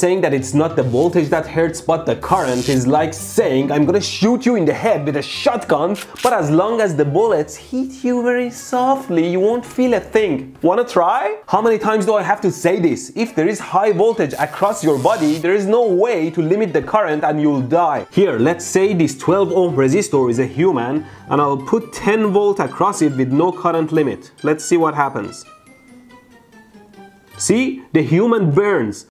saying that it's not the voltage that hurts but the current is like saying I'm gonna shoot you in the head with a shotgun but as long as the bullets hit you very softly you won't feel a thing. Wanna try? How many times do I have to say this? If there is high voltage across your body there is no way to limit the current and you'll die. Here let's say this 12 ohm resistor is a human and I'll put 10 volt across it with no current limit. Let's see what happens. See, the human burns.